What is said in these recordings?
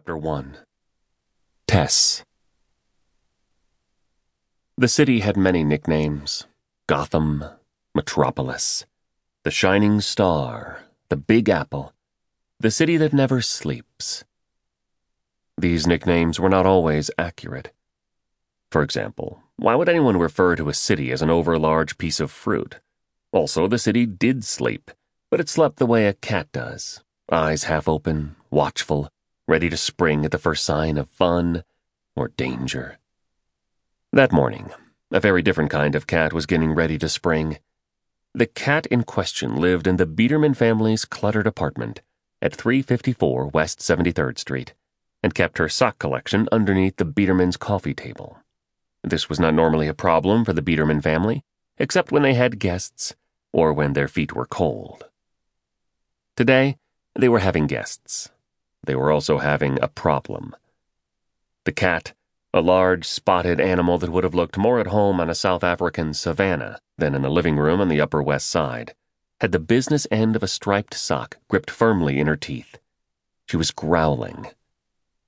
Chapter 1 Tess The city had many nicknames Gotham, Metropolis, the Shining Star, the Big Apple, the city that never sleeps. These nicknames were not always accurate. For example, why would anyone refer to a city as an overlarge piece of fruit? Also, the city did sleep, but it slept the way a cat does eyes half open, watchful, ready to spring at the first sign of fun or danger. That morning, a very different kind of cat was getting ready to spring. The cat in question lived in the Biedermann family's cluttered apartment at 354 West 73rd Street and kept her sock collection underneath the Biedermann's coffee table. This was not normally a problem for the Biedermann family, except when they had guests or when their feet were cold. Today, they were having guests. They were also having a problem. The cat, a large spotted animal that would have looked more at home on a South African savanna than in the living room on the Upper West Side, had the business end of a striped sock gripped firmly in her teeth. She was growling.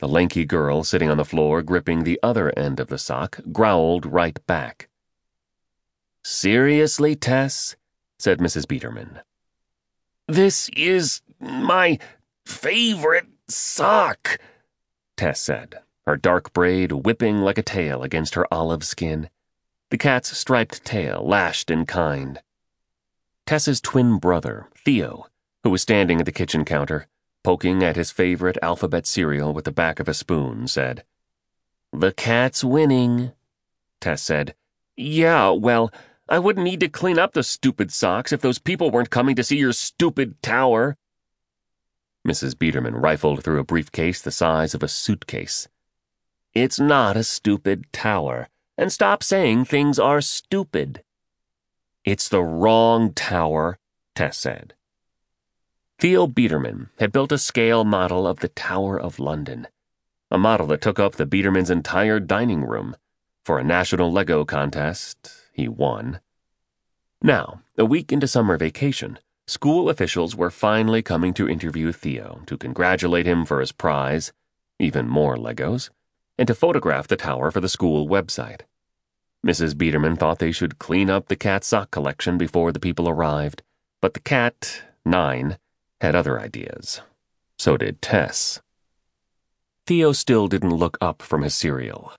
The lanky girl sitting on the floor gripping the other end of the sock growled right back. Seriously, Tess? said Mrs. Biedermann. This is my favorite sock, Tess said, her dark braid whipping like a tail against her olive skin. The cat's striped tail lashed in kind. Tess's twin brother, Theo, who was standing at the kitchen counter, poking at his favorite alphabet cereal with the back of a spoon, said, The cat's winning. Tess said, Yeah, well, I wouldn't need to clean up the stupid socks if those people weren't coming to see your stupid tower. Mrs. Biedermann rifled through a briefcase the size of a suitcase. It's not a stupid tower, and stop saying things are stupid. It's the wrong tower, Tess said. Theo Biedermann had built a scale model of the Tower of London, a model that took up the Biedermann's entire dining room. For a national Lego contest, he won. Now, a week into summer vacation, school officials were finally coming to interview Theo to congratulate him for his prize, even more Legos, and to photograph the tower for the school website. Mrs. Biedermann thought they should clean up the cat sock collection before the people arrived, but the cat, Nine, had other ideas. So did Tess. Theo still didn't look up from his cereal.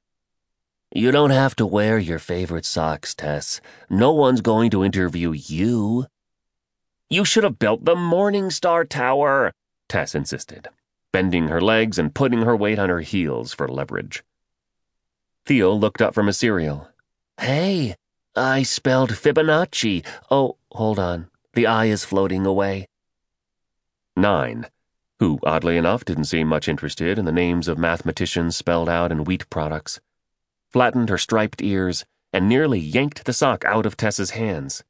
You don't have to wear your favorite socks, Tess. No one's going to interview you. You should have built the Morningstarr Tower, Tess insisted, bending her legs and putting her weight on her heels for leverage. Theo looked up from his cereal. Hey, I spelled Fibonacci. Oh, hold on. The I is floating away. Nine, who, oddly enough, didn't seem much interested in the names of mathematicians spelled out in wheat products flattened her striped ears, and nearly yanked the sock out of Tess's hands.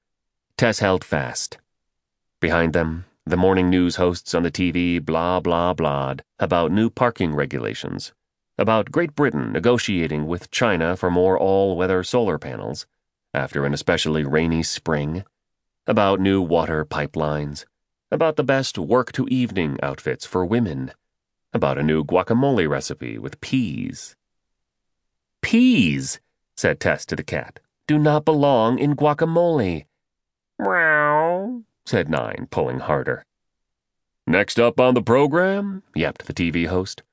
Tess held fast. Behind them, the morning news hosts on the TV blah blah blah'd about new parking regulations, about Great Britain negotiating with China for more all weather solar panels after an especially rainy spring, about new water pipelines, about the best work to evening outfits for women, about a new guacamole recipe with peas Peas, said Tess to the cat, do not belong in guacamole. Said Nine, pulling harder. Next up on the program, yapped the TV host,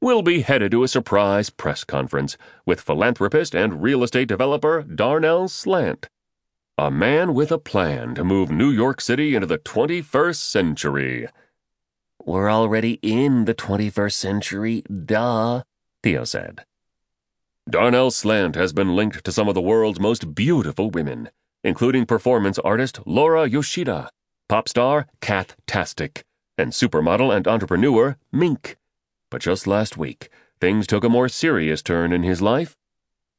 we'll be headed to a surprise press conference with philanthropist and real estate developer Darnell Slant. A man with a plan to move New York City into the 21st century. We're already in the 21st century, duh, Theo said. Darnell Slant has been linked to some of the world's most beautiful women, including performance artist Laura Yoshida, pop star Kath Tastic, and supermodel and entrepreneur Mink. But just last week, things took a more serious turn in his life.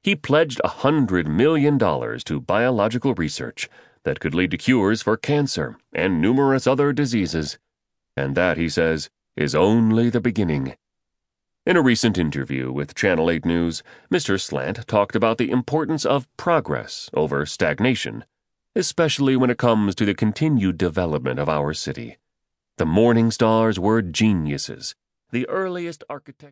He pledged a hundred million dollars to biological research that could lead to cures for cancer and numerous other diseases. And that, he says, is only the beginning. In a recent interview with Channel 8 News, Mr. Slant talked about the importance of progress over stagnation, especially when it comes to the continued development of our city. The Morningstarrs were geniuses, the earliest architects.